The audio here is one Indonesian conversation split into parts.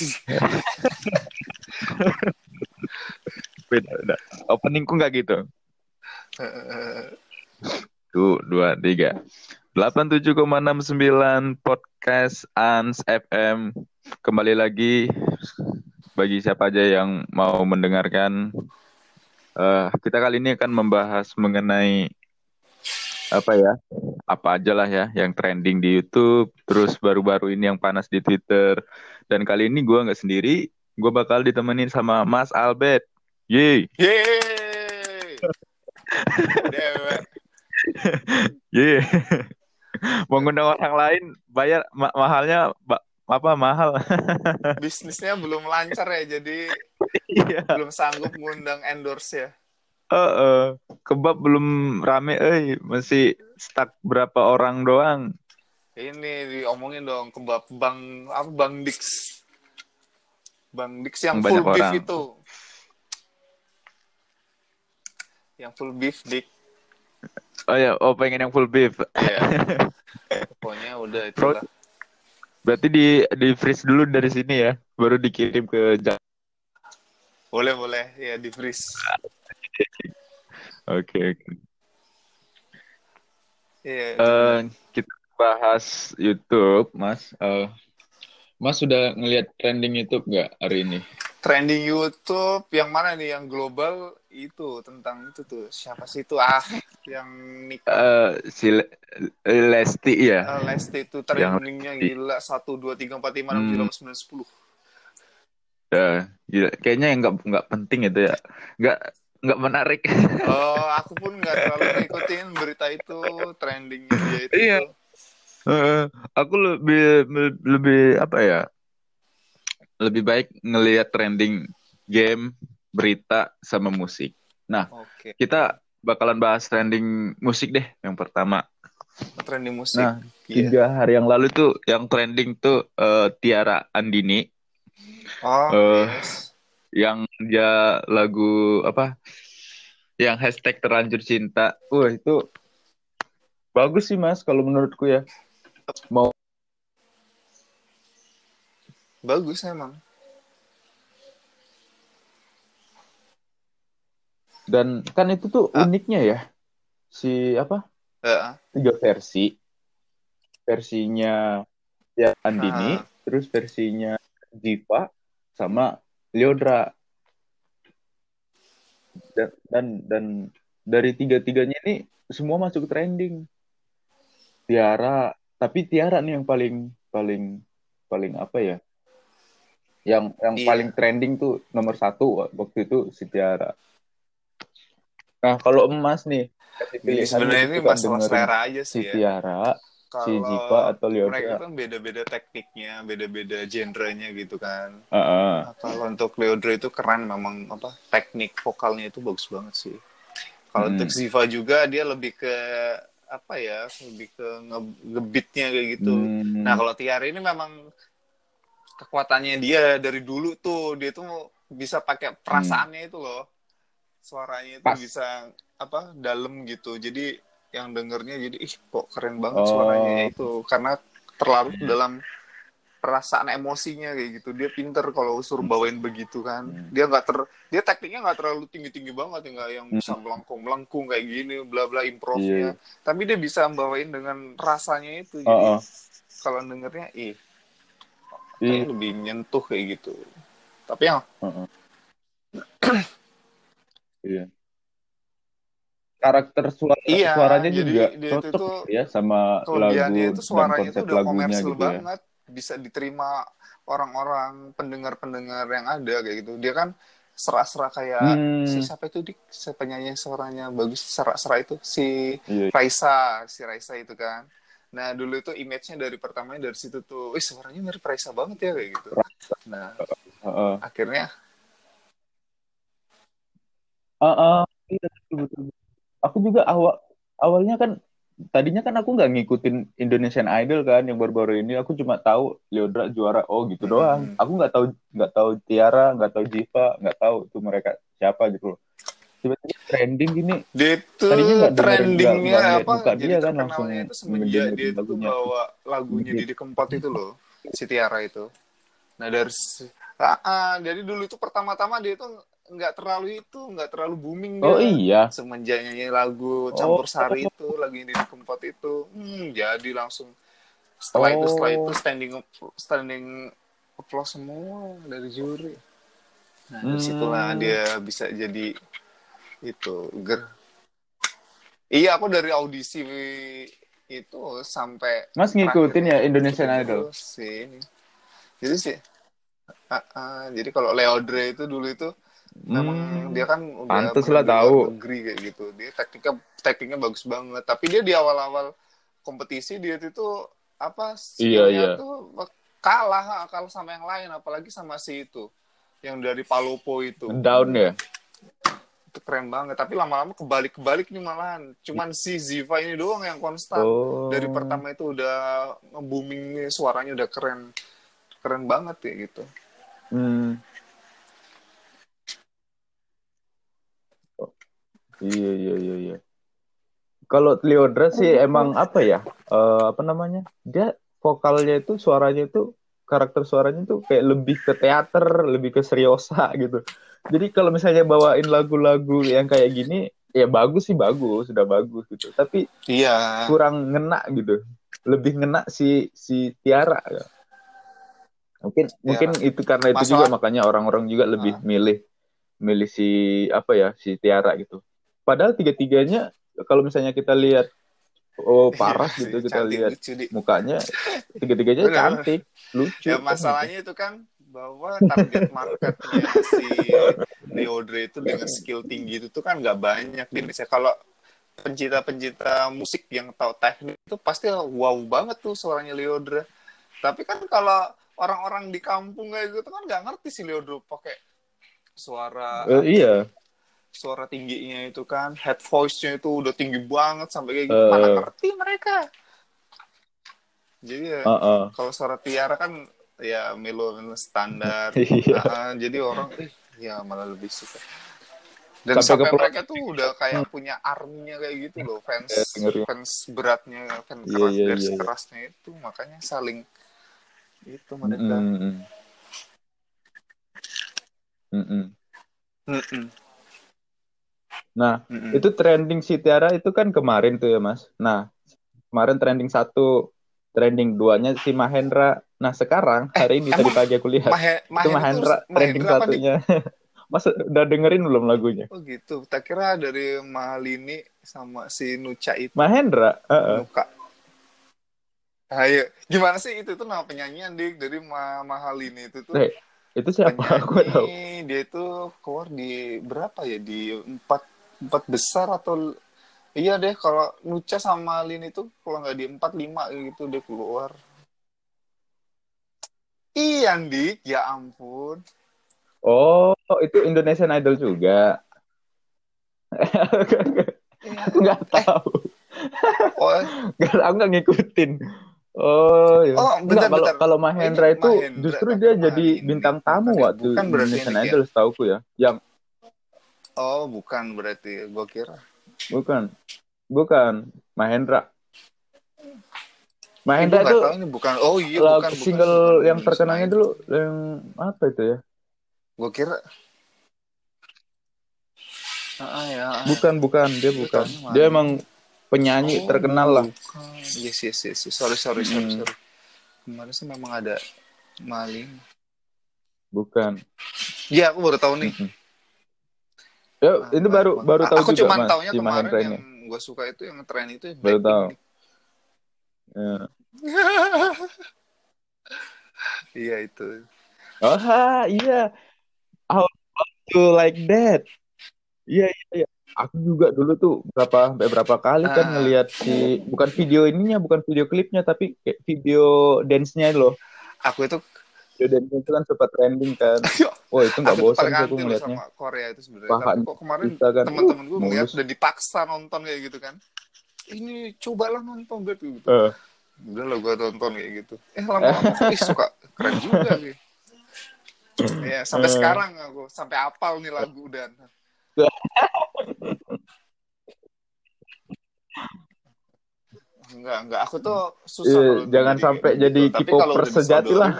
beda, beda. Openingku nggak gitu. Tuh, dua, tiga. 87,69 podcast Ans FM. Kembali lagi bagi siapa aja yang mau mendengarkan. Uh, kita kali ini akan membahas mengenai apa ya? Apa aja lah ya yang trending di YouTube, terus baru-baru ini yang panas di Twitter. Dan kali ini gue nggak sendiri, gue bakal ditemenin sama Mas Albert. Yeay. Yeay. Yeay. Mengundang orang lain bayar ma mahalnya ba apa mahal. Bisnisnya belum lancar ya, jadi Iya. belum sanggup ngundang endorse ya. Eh, eh. kebab belum rame, eh masih stuck berapa orang doang. Ini diomongin dong kebab Bang apa Bang Dix. Bang Dix yang Banyak full beef orang. itu. Yang full beef Dik. Oh ya, oh pengen yang full beef. Ya. Pokoknya udah itu. Berarti di di freeze dulu dari sini ya, baru dikirim ke Jakarta. Boleh boleh ya di freeze. Oke, oke. Iya. Eh, kita bahas YouTube, Mas. Eh, Mas sudah ngelihat trending YouTube nggak hari ini? Trending YouTube yang mana nih yang global itu tentang itu tuh siapa sih itu ah yang nikah Eh, si Le- Lesti ya. uh, Lesti itu Yang trendingnya gila satu dua tiga empat lima enam tujuh delapan sembilan sepuluh Ya. Kayaknya yang nggak nggak penting itu ya, nggak nggak menarik. Oh, aku pun nggak terlalu ngikutin berita itu trendingnya dia itu. Iya. Eh, aku lebih lebih apa ya? Lebih baik ngelihat trending game, berita sama musik. Nah, Oke, kita bakalan bahas trending musik deh yang pertama. trending musik. Nah, Iya. tiga hari yang lalu tuh yang trending tuh eh, Tiara Andini Oh, eh, yes. yang dia lagu apa? Yang hashtag terlanjur cinta. Wah, itu bagus sih Mas kalau menurutku ya. Mau Bagus emang. dan kan itu tuh Ah. uniknya ya. Si apa? Heeh. Tiga versi. Versinya ya Andini, Ah. terus versinya Ziva sama Leodra. Dan dan, dan dari tiga-tiganya ini semua masuk trending. Tiara, tapi Tiara nih yang paling paling paling apa ya? Yang yang Iya. paling trending tuh nomor satu waktu itu si Tiara. Nah kalau emas nih, pilihan sebenarnya ini suka masalah selera aja si sih ya. Tiara, si Kalau Ziva atau mereka Leodra. kan beda-beda tekniknya, beda-beda genrenya gitu kan. Heeh. Nah, kalau untuk Leodra itu keren memang apa teknik vokalnya itu bagus banget sih. Kalau Hmm. untuk Ziva juga dia lebih ke apa ya, lebih ke nge- ngebeatnya kayak gitu. Hmm. Nah kalau Tiara ini memang kekuatannya dia dari dulu tuh dia tuh bisa pakai perasaannya itu loh, suaranya itu Pas. bisa apa dalam gitu. Jadi yang dengernya jadi ih kok keren banget Oh. suaranya itu karena terlarut dalam perasaan emosinya kayak gitu dia pinter kalau suruh bawain begitu kan Hmm. dia nggak ter dia tekniknya nggak terlalu tinggi tinggi banget ya nggak yang Hmm. bisa melengkung melengkung kayak gini bla bla improvnya tapi dia bisa bawain dengan rasanya itu jadi Heeh. kalau dengernya ih kayaknya lebih nyentuh kayak gitu tapi yang Heeh. Iya. Karakter suara Iya, suaranya jadi juga dia itu cocok tuh ya sama lagu itu dan suaranya itu konsep udah lagunya komersil gitu ya. banget bisa diterima orang-orang pendengar-pendengar yang ada kayak gitu dia kan serak-serak kayak Hmm. si siapa itu dik si penyanyi suaranya bagus serak-serak itu si Iya. Raisa si Raisa itu kan nah dulu itu image-nya dari pertamanya dari situ tuh wih suaranya mirip Raisa banget ya kayak gitu nah Heeh. akhirnya Heeh. Iya, betul, betul. Aku juga awal awalnya kan tadinya kan aku nggak ngikutin Indonesian Idol kan yang baru-baru ini aku cuma tahu Leodra juara oh gitu Hmm. doang aku nggak tahu nggak tahu Tiara nggak tahu Jiva nggak tahu tuh mereka siapa gitu loh tiba-tiba trending gini dia tuh Tadinya nggak dengerin, trendingnya nggak liat apa muka jadi dia kan, langsung itu semenjak dia itu lagunya. bawa lagunya. Didi Kempot itu loh si Tiara itu Nah dari ah, ah, jadi dulu itu pertama-tama dia itu nggak terlalu itu nggak terlalu booming Oh dia. iya. semenjak nyanyi lagu campur sari itu lagi di kempot itu hmm, jadi langsung setelah itu setelah itu Oh. standing up- standing applause semua dari juri nah Hmm. di situlah dia bisa jadi itu ger iya aku dari audisi itu sampai Mas ngikutin ya Indonesian Idol. sih jadi sih ah, ah, jadi kalau Leodre itu dulu itu memang Hmm. dia kan udah pantes lah tahu. negeri kayak gitu dia tekniknya tekniknya bagus banget tapi dia di awal-awal kompetisi dia itu apa Iya, iya. tuh kalah kalah sama yang lain apalagi sama si itu yang dari Palopo itu Down ya. itu keren banget tapi lama-lama kebalik-kebalik nih malahan cuman si Ziva ini doang yang konstan Oh. dari pertama itu udah booming suaranya udah keren keren banget ya gitu Hmm. Iya iya iya iya. Kalau Leodra sih emang apa ya? Eh, apa namanya? Dia vokalnya itu suaranya itu karakter suaranya tuh kayak lebih ke teater, lebih ke seriosa gitu. Jadi kalau misalnya bawain lagu-lagu yang kayak gini, ya bagus sih bagus, sudah bagus gitu. Tapi iya kurang ngena gitu. Lebih ngena si si Tiara. ya. Mungkin mungkin itu karena itu juga makanya orang-orang juga lebih Ah. milih milih si apa ya si Tiara gitu. Padahal tiga-tiganya kalau misalnya kita lihat oh Iya gitu sih, kita cantik, lihat lucu, mukanya tiga-tiganya cantik, lucu. Ya masalahnya itu kan bahwa target marketnya si Leodre itu dengan skill tinggi itu tuh kan nggak banyak di Indonesia. Kalau pencinta-pencinta musik yang tahu teknik itu pasti wow banget tuh suaranya Leodre. Tapi kan kalau orang-orang di kampung kayak gitu kan nggak ngerti si Leodre pakai suara Eh, iya. Suara tingginya itu kan head voice-nya itu udah tinggi banget sampai kayak gitu Eh. mana ngerti mereka. Jadi ya Heeh. kalau suara Tiara kan ya melo melo standar Iya. Ah, jadi orang eh, ya malah lebih suka dan Sampai sampai, mereka tuh udah kayak punya arminya kayak gitu loh fans Ya, ngeri. fans beratnya fans Iya, keras iya, garis iya. kerasnya itu makanya saling itu mereka Mm-mm. Mm-mm. Mm-mm. Nah, Mm-mm. itu trending si Tiara itu kan kemarin tuh ya Mas. Nah, kemarin trending satu, trending duanya si Mahendra. Nah sekarang hari ini tadi pagi aku lihat Mahe, itu Mahendra trending Mahendra apa di- satunya. Mas udah dengerin belum lagunya? oh gitu tak kira dari Mahalini sama si Nuca itu Mahendra, heeh. Nuka Ayo, gimana sih itu tuh nama penyanyian dik dari Ma Mahalini itu tuh Eh, itu siapa? Aku nggak tahu. penyanyi dia itu keluar di berapa ya di empat empat besar atau iya deh kalau Nuca sama Lin itu kalau nggak di empat lima gitu dia keluar iya dik ya ampun Oh, itu Indonesian Idol juga. Iya. aku nggak tahu. oh, Nggak- aku nggak ngikutin. Oh, ya. Oh, bentar, Nggak, kalau bentar. kalau Mahendra itu Mahendra, justru dia Mahendra jadi bintang tamu ya? waktu Bukan Indonesian ini, Idol, setauku ya. Yang oh bukan berarti gue kira bukan, bukan Mahendra. Mahendra itu tahu ini bukan oh iya lagu bukan, bukan, single bukan yang terkenalnya dulu yang apa itu ya? gue kira ah, ya, ah. Bukan, bukan, dia bukan. Dia emang penyanyi Oh, terkenal lah. bukan. Yes, yes, yes. Sorry, sorry, sorry, Hmm. sorry. Kemarin sih memang ada maling. Bukan. Ya, aku baru tahu nih. Mm-mm. Ya, Ah, itu baik, baru baik. baru tahu Aku juga cuma taunya si kemarin yang gue suka itu yang tren itu ya Baru tahu. Ya. Iya itu. Oh, iya. How to like that? Iya, iya, iya. Aku juga dulu tuh berapa beberapa kali kan Ah. ngelihat si bukan video ininya, bukan video klipnya, tapi kayak video dance-nya loh. Aku itu Dance itu kan sempat trending kan. Wah, itu nggak tuh bosan sih aku ngeliatnya. sama Korea itu sebenarnya. Tapi kok kemarin kan, teman-teman gue uh, ngeliat udah dipaksa nonton kayak gitu kan. Ini cobalah nonton gitu. Eh, Udah lah gue nonton kayak gitu. Eh lama-lama ih, suka keren juga gitu. Ya, sampai Eh. sekarang aku sampai apal nih lagu dan Enggak, enggak. Aku tuh susah Iya, kalau jangan jadi sampai jadi gitu. Kalau K-popers sejati lah.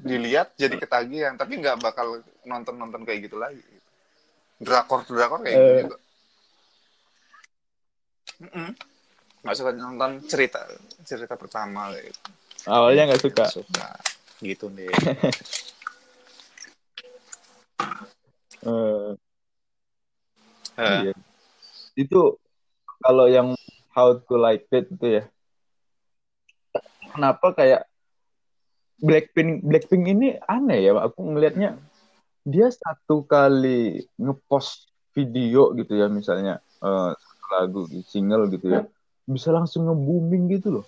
Dilihat jadi ketagihan tapi nggak bakal nonton nonton kayak gitu lagi drakor drakor kayak gitu Eh. juga Mm-mm. nggak suka nonton cerita cerita pertama kayak gitu. Awalnya nggak suka. Suka gitu deh Eh, Eh, iya. Itu kalau yang How to Like It itu ya. Kenapa kayak Blackpink Blackpink ini aneh ya, aku ngelihatnya dia satu kali ngepost video gitu ya misalnya satu lagu single gitu ya. Bisa langsung nge-booming gitu loh.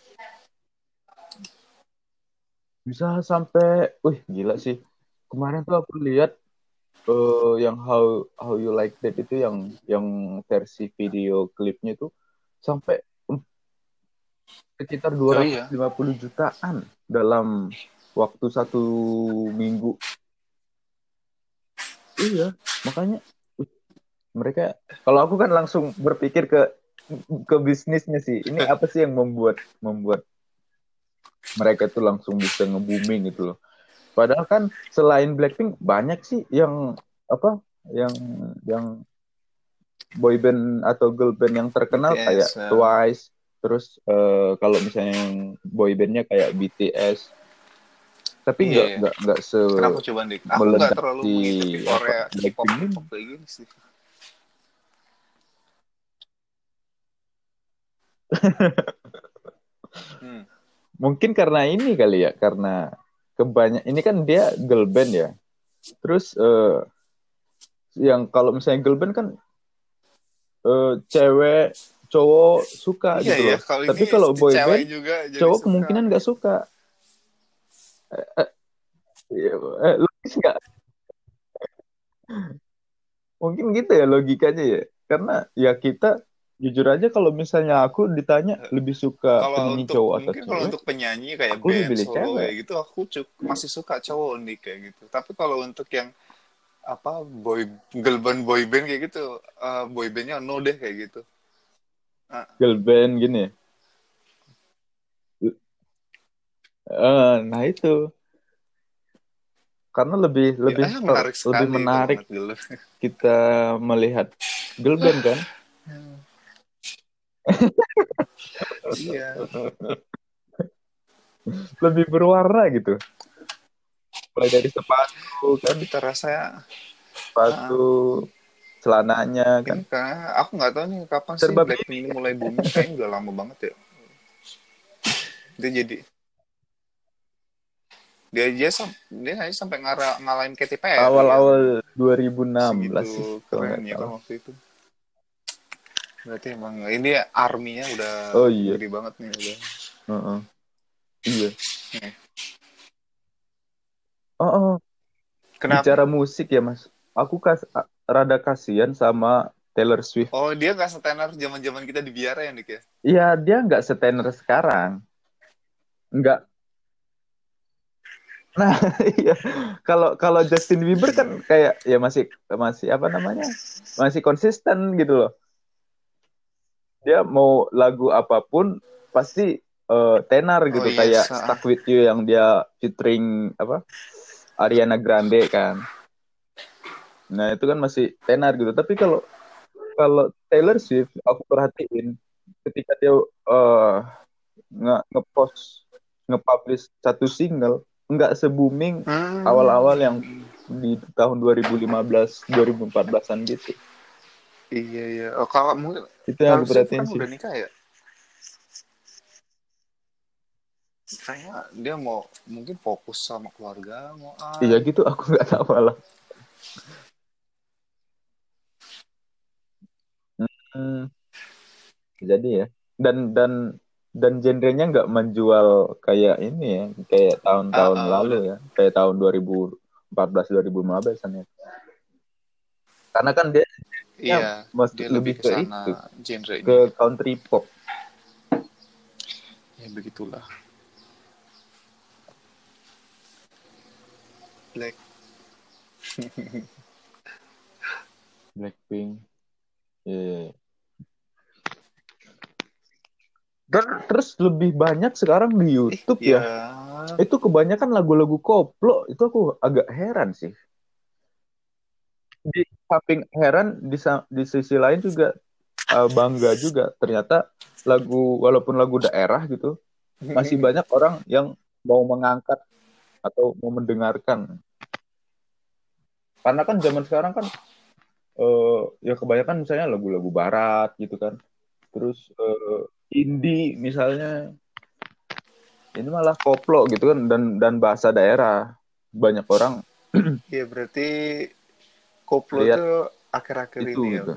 Bisa sampai wih gila sih. Kemarin tuh aku lihat eh, yang how how you like that itu yang yang versi video klipnya tuh sampai mm, sekitar Oh, iya. 250 jutaan dalam waktu satu minggu. Iya. Makanya mereka kalau aku kan langsung berpikir ke ke bisnisnya sih. Ini apa sih yang membuat membuat mereka tuh langsung bisa nge-booming gitu loh. Padahal kan selain Blackpink banyak sih yang apa yang yang boyband atau girl band yang terkenal BTS, kayak ya. Twice terus eh, kalau misalnya yang boybandnya kayak BTS tapi Iya, nggak iya. nggak nggak se kenapa coba nih. Aku nggak terlalu di mengikuti Korea K-pop kayak gini sih. Hmm. mungkin karena ini kali ya karena kebanyak ini kan dia girl band ya. Terus eh, yang kalau misalnya girl band kan eh, cewek cowok suka iya gitu ya loh. Kalau tapi kalau boy band juga cowok suka. kemungkinan nggak suka eh, eh, iya, eh, logis nggak? Mungkin gitu ya logikanya ya. Karena ya kita jujur aja kalau misalnya aku ditanya lebih suka kalau penyanyi untuk cowok atau mungkin kalau untuk penyanyi kayak Aku band solo cewek. kayak gitu aku cuk- masih suka cowok nih kayak gitu. Tapi kalau untuk yang apa boy girl band boy band kayak gitu eh, boy bandnya no deh kayak gitu. Girl band gini Eh, nah itu. Karena lebih lebih ya, menarik sekali lebih menarik ngeliat girl. kita melihat girl band kan? Iya. Lebih berwarna gitu. Mulai dari sepatu kan? Kita rasa sepatu celananya kan? Karena aku nggak tahu nih kapan sih Serba Blackpink ini mulai booming. Kayaknya udah lama banget ya. Dia jadi dia aja sam- dia aja sampai ngara ngalahin Katy Perry awal-awal 2016 Segitu sih kalau keren nggak ya kan salah. waktu itu berarti emang ini arminya udah Oh, iya. gede banget nih udah Heeh. iya Hmm. oh, oh. kenapa bicara musik ya mas aku kas rada kasihan sama Taylor Swift oh dia nggak setenar zaman zaman kita di biara ya Dik ya Iya, dia nggak setenar sekarang. Nggak. Nah, iya. Kalau kalau Justin Bieber kan kayak ya masih masih apa namanya? Masih konsisten gitu loh. Dia mau lagu apa pun pasti eh, tenar gitu Oh, iya, kayak Stuck With You yang dia featuring apa? Ariana Grande kan. Nah, itu kan masih tenar gitu. Tapi kalau kalau Taylor Swift aku perhatiin ketika dia eh, nge ngepost nge-publish satu single nggak se-booming Hmm. awal-awal yang di tahun 2015 2014an gitu. Iya iya. Oh kalau mungkin itu yang aku perhatiin kan sih. udah nikah ya? Kayaknya dia mau mungkin fokus sama keluarga mau ah, iya gitu aku nggak tahu malah. Hmm, jadi ya. Dan dan dan genrenya nggak menjual kayak ini ya kayak tahun-tahun Ah, ah, lalu ya. Kayak tahun 2014 2015 an ya. Karena kan dia iya mas- dia lebih lebih ke itu sana genre ke country pop. Ya begitulah. Black. Blackpink. Iya. Dan terus lebih banyak sekarang di YouTube ya ya. Ah, itu kebanyakan lagu-lagu koplo itu aku agak heran sih. Di samping heran di di sisi lain juga eh, bangga juga. Ternyata lagu walaupun lagu daerah gitu masih banyak orang yang mau mengangkat atau mau mendengarkan. Karena kan zaman sekarang kan eh, ya kebanyakan misalnya lagu-lagu barat gitu kan. Terus eh, indie misalnya ini malah koplo gitu kan dan dan bahasa daerah banyak orang Iya berarti koplo Lihat itu akhir-akhir itu ini ya. gitu.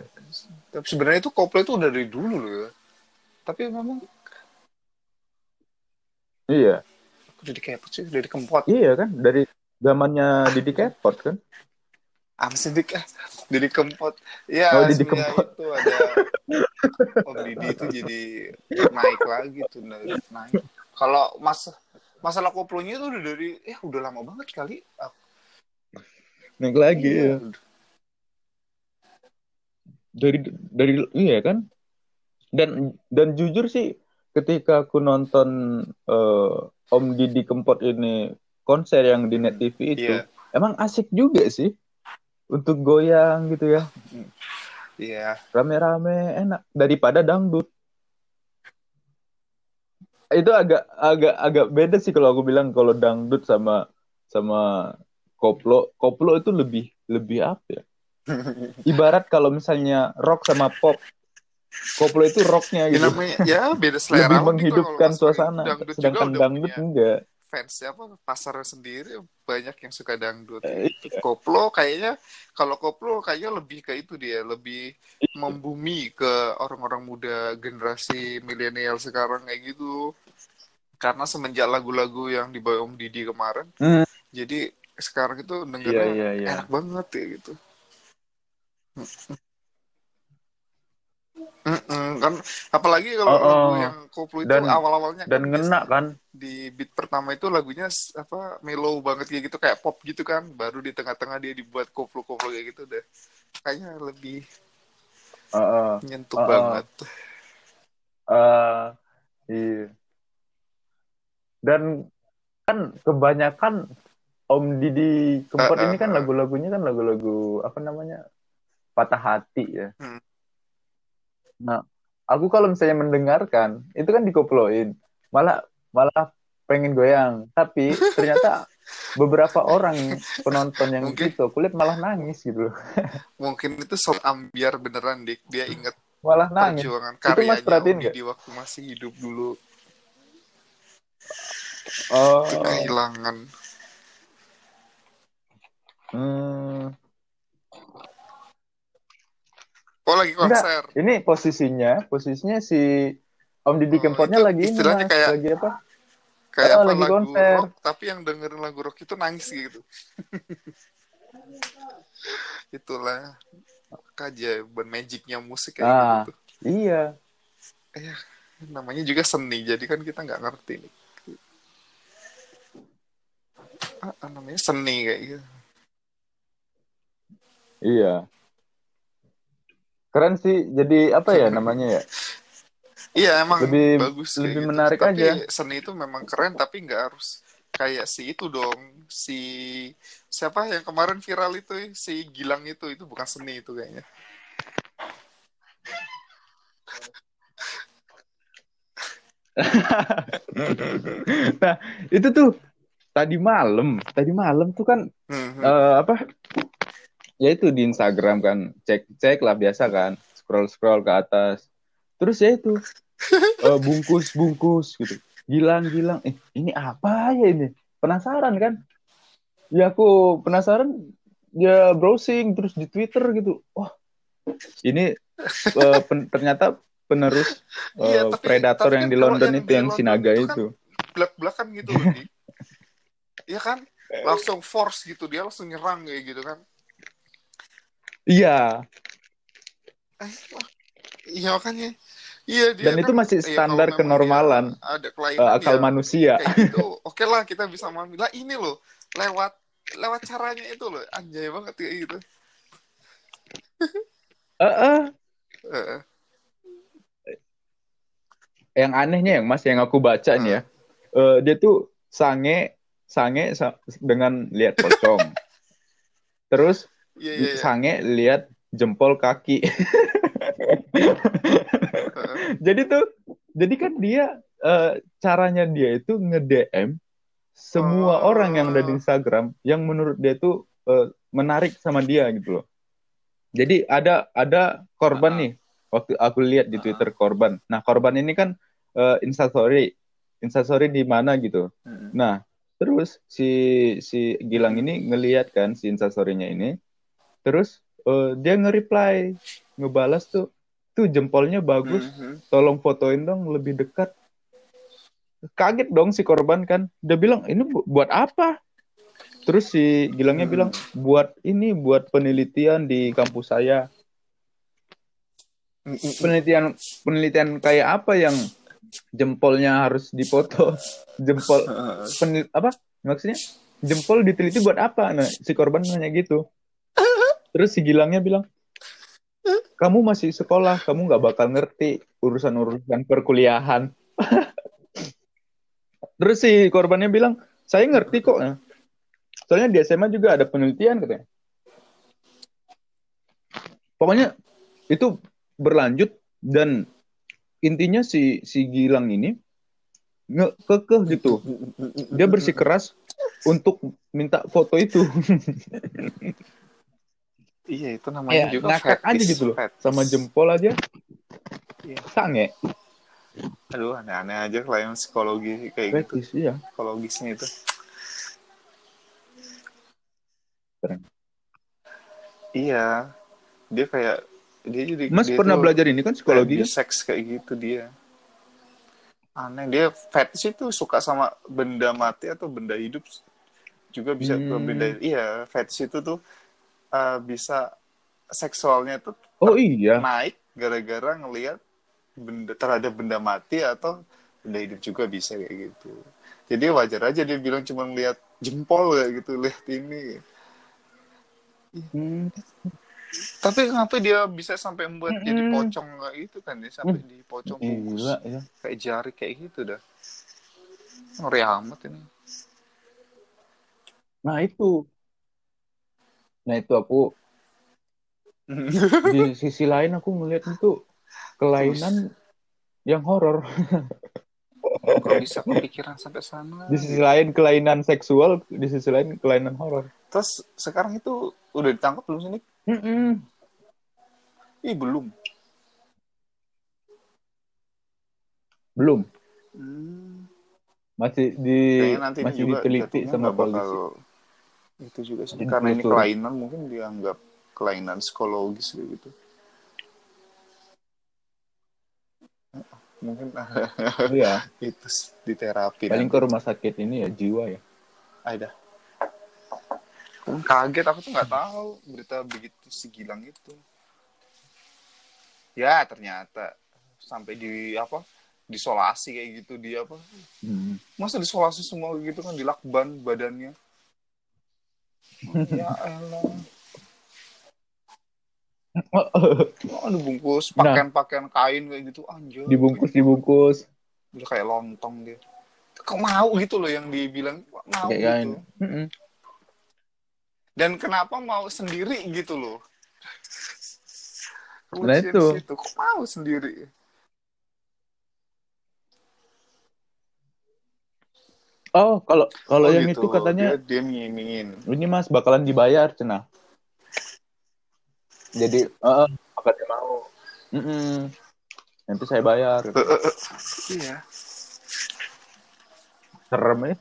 Tapi sebenarnya itu koplo itu udah dari dulu loh ya. Tapi memang iya aku jadi kepot sih, dari kempot. iya kan dari zamannya Didi Kempot kan Apa sih Dik? Ah, Didi Kempot. Ya, Oh, Didi Kempot. itu ada Om Didi itu jadi naik lagi tuh naik. naik. Kalau mas masalah koplonya itu udah dari ya udah lama banget kali. Naik lagi iya. ya. dari dari iya kan dan dan jujur sih ketika aku nonton eh, Om Didi Kempot ini konser yang di Net TV itu Iya. emang asik juga sih untuk goyang gitu ya Iya. rame-rame enak. Daripada dangdut. Itu agak agak agak beda sih kalau aku bilang kalau dangdut sama sama koplo. Koplo itu lebih lebih apa ya? Ibarat kalau misalnya rock sama pop koplo itu rocknya Ya gitu. namanya ya beda selera. lebih gitu menghidupkan suasana. dangdut sedangkan dangdut punya. enggak fans siapa pasar sendiri banyak yang suka dangdut. Eh, Koplo kayaknya kalau koplo kayaknya lebih ke itu dia lebih membumi ke orang-orang muda generasi milenial sekarang kayak gitu. Karena semenjak lagu-lagu yang dibawa Om Didi kemarin, Hmm. jadi sekarang itu iya dengarnya iya iya enak banget ya gitu. Kan apalagi kalau Oh, lagu oh. yang koplo itu Dan- awal-awalnya dan kan ngena kan di beat pertama itu lagunya apa mellow banget kayak gitu kayak pop gitu kan baru di tengah-tengah dia dibuat koplo-koplo kayak gitu deh kayaknya lebih Heeh. nyentuh Oh, oh. banget Eh, iya dan kan kebanyakan Om Didi Kempot Eh, eh, ini kan eh. lagu-lagunya kan lagu-lagu apa namanya patah hati ya Hmm. Nah, aku kalau misalnya mendengarkan, itu kan dikoploin. Malah malah pengen goyang. Tapi ternyata beberapa orang penonton yang Mungkin- gitu, kulit malah nangis gitu. mungkin itu sob ambiar beneran dik dia inget Malah nangis. perjuangan Itu Mas karyanya perhatiin? Didi waktu masih hidup dulu Oh, kehilangan hmm. Oh lagi Enggak. konser Ini posisinya, posisinya si Om Didi Oh, lagi ini istilahnya mas, kayak- lagi apa? kayak Oh, apa lagi lagu konser. rock tapi yang dengerin lagu rock itu nangis gitu itulah keajaiban magicnya musik kayak Ah. gitu Iya. namanya juga seni jadi kan kita nggak ngerti nih ah, ah, namanya seni kayak gitu Iya. Keren sih. Jadi apa ya namanya ya? iya emang Lebih- bagus lebih gitu. menarik tapi aja. seni itu memang keren tapi nggak harus kayak si itu dong si siapa yang kemarin viral itu si Gilang itu itu bukan seni itu kayaknya nah, itu tuh tadi malam, tadi malam tuh kan Hmm, hmm. eh, apa? Ya itu di Instagram kan, cek-cek lah biasa kan, scroll-scroll ke atas. Terus ya itu eh, bungkus-bungkus gitu. Gilang-gilang, eh ini apa ya ini? Penasaran kan? Ya aku penasaran, ya browsing terus di Twitter gitu. Wah, ini eh, pen- ternyata penerus Iya, eh, tapi- predator tapi yang kan di London yang itu di yang London Sinaga itu kan itu. belak-belakan gitu. Iya kan langsung force gitu dia langsung nyerang kayak gitu kan Iya, iya makanya iya dia dan itu kan, masih iya, standar memang kenormalan ada eh, akal manusia. kayak gitu oke lah kita bisa memahami lah ini loh lewat lewat caranya itu loh anjay banget kayak gitu Eh, eh. Eh, Yang anehnya yang Mas yang aku baca nih ya, Hmm. eh, dia tuh sange sange sa- dengan lihat pocong. Terus Iya, iya, iya. sange lihat jempol kaki. jadi tuh jadi kan dia eh, caranya dia itu nge-DM semua Oh. orang yang ada di Instagram yang menurut dia tuh eh, menarik sama dia gitu loh. Jadi ada ada korban Ah. nih waktu aku lihat di Ah. Twitter korban. Nah, korban ini kan eh, instastory instastory di mana gitu. Mm-mm. Nah, terus si si Gilang ini ngelihat kan si instastory-nya ini. Terus eh, dia nge-reply, ngebalas tuh, tuh jempolnya bagus, Mhm. tolong fotoin dong lebih dekat. Kaget dong si korban kan. Dia bilang, ini bu- buat apa? Terus si Gilangnya Hmm. bilang, buat ini, buat penelitian di kampus saya. Penelitian penelitian kayak apa yang jempolnya harus dipoto? Jempol penel apa maksudnya jempol diteliti buat apa nah si korban nanya gitu terus si Gilangnya bilang kamu masih sekolah kamu nggak bakal ngerti urusan-urusan perkuliahan. Terus si korbannya bilang saya ngerti kok. Soalnya di SMA juga ada penelitian katanya. Pokoknya itu berlanjut dan intinya si si Gilang ini nge kekeh gitu. Dia bersikeras untuk minta foto itu Iya, itu namanya ya juga ngakak aja gitu loh fetish. sama jempol aja Iya. sange Aduh, aneh-aneh aja klien psikologi kayak gitu. fetis iya Psikologisnya itu. Keren. Iya. Dia kayak dia jadi Mas dia pernah belajar ini kan psikologi kan seks kayak gitu dia. Aneh dia fetish itu suka sama benda mati atau benda hidup juga bisa ke Hmm. benda iya fetish itu tuh uh, bisa seksualnya tuh oh iya naik gara-gara ngelihat benda terhadap benda mati atau benda hidup juga bisa kayak gitu. Jadi wajar aja dia bilang cuma lihat jempol kayak gitu, lihat ini. Hmm, Tapi kenapa dia bisa sampai membuat jadi Mm-mm. pocong kayak gitu kan dia sampai di pocong bungkus gila ya kayak jari kayak gitu dah. Ngeri amat ini. nah itu nah itu aku di sisi lain aku melihat itu kelainan yang horor Kok bisa kepikiran sampai sana? di sisi lain kelainan seksual di sisi lain kelainan horor Terus sekarang itu udah ditangkap belum sini? Mm-mm. Ih belum. belum Hmm. masih di Kayaknya nanti ini masih juga diteliti sama nggak bakal polisi itu juga sih. Karena ini kelainan mungkin dianggap kelainan psikologis gitu. Mungkin iya. itu di terapi paling nanti. ke rumah sakit ini ya jiwa ya. Ada. Aku kaget aku tuh nggak tahu berita begitu si Gilang itu. Ya ternyata sampai di apa disolasi kayak gitu dia apa. Hmm. masa disolasi semua gitu kan dilakban badannya ya elah oh, dibungkus Nah. pakaian-pakaian kain kayak gitu anjir dibungkus dibungkus udah kayak lontong dia kok mau gitu loh yang dibilang kok mau kayak kain gitu Mm-mm. dan kenapa mau sendiri gitu loh Nah, itu. di situ. kok mau sendiri oh kalau kalau Oh, yang gitu. itu katanya dia, dia ngimingin ini mas bakalan dibayar cina. Jadi eh bakatnya mau. Mm-mm. nanti saya bayar. Iya. Serem ya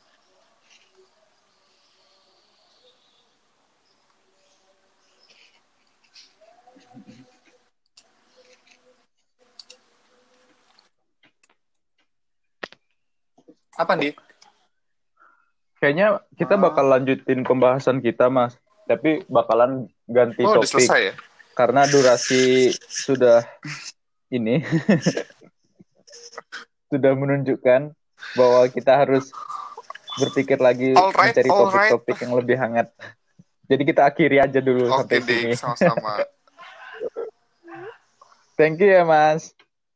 apa nih kayaknya kita Ah. bakal lanjutin pembahasan kita mas tapi bakalan ganti oh udah topik selesai ya karena durasi sudah ini sudah menunjukkan bahwa kita harus berpikir lagi Alright, mencari topik-topik yang lebih hangat. Jadi kita akhiri aja dulu oke sampai sini. sama-sama Thank you ya Mas.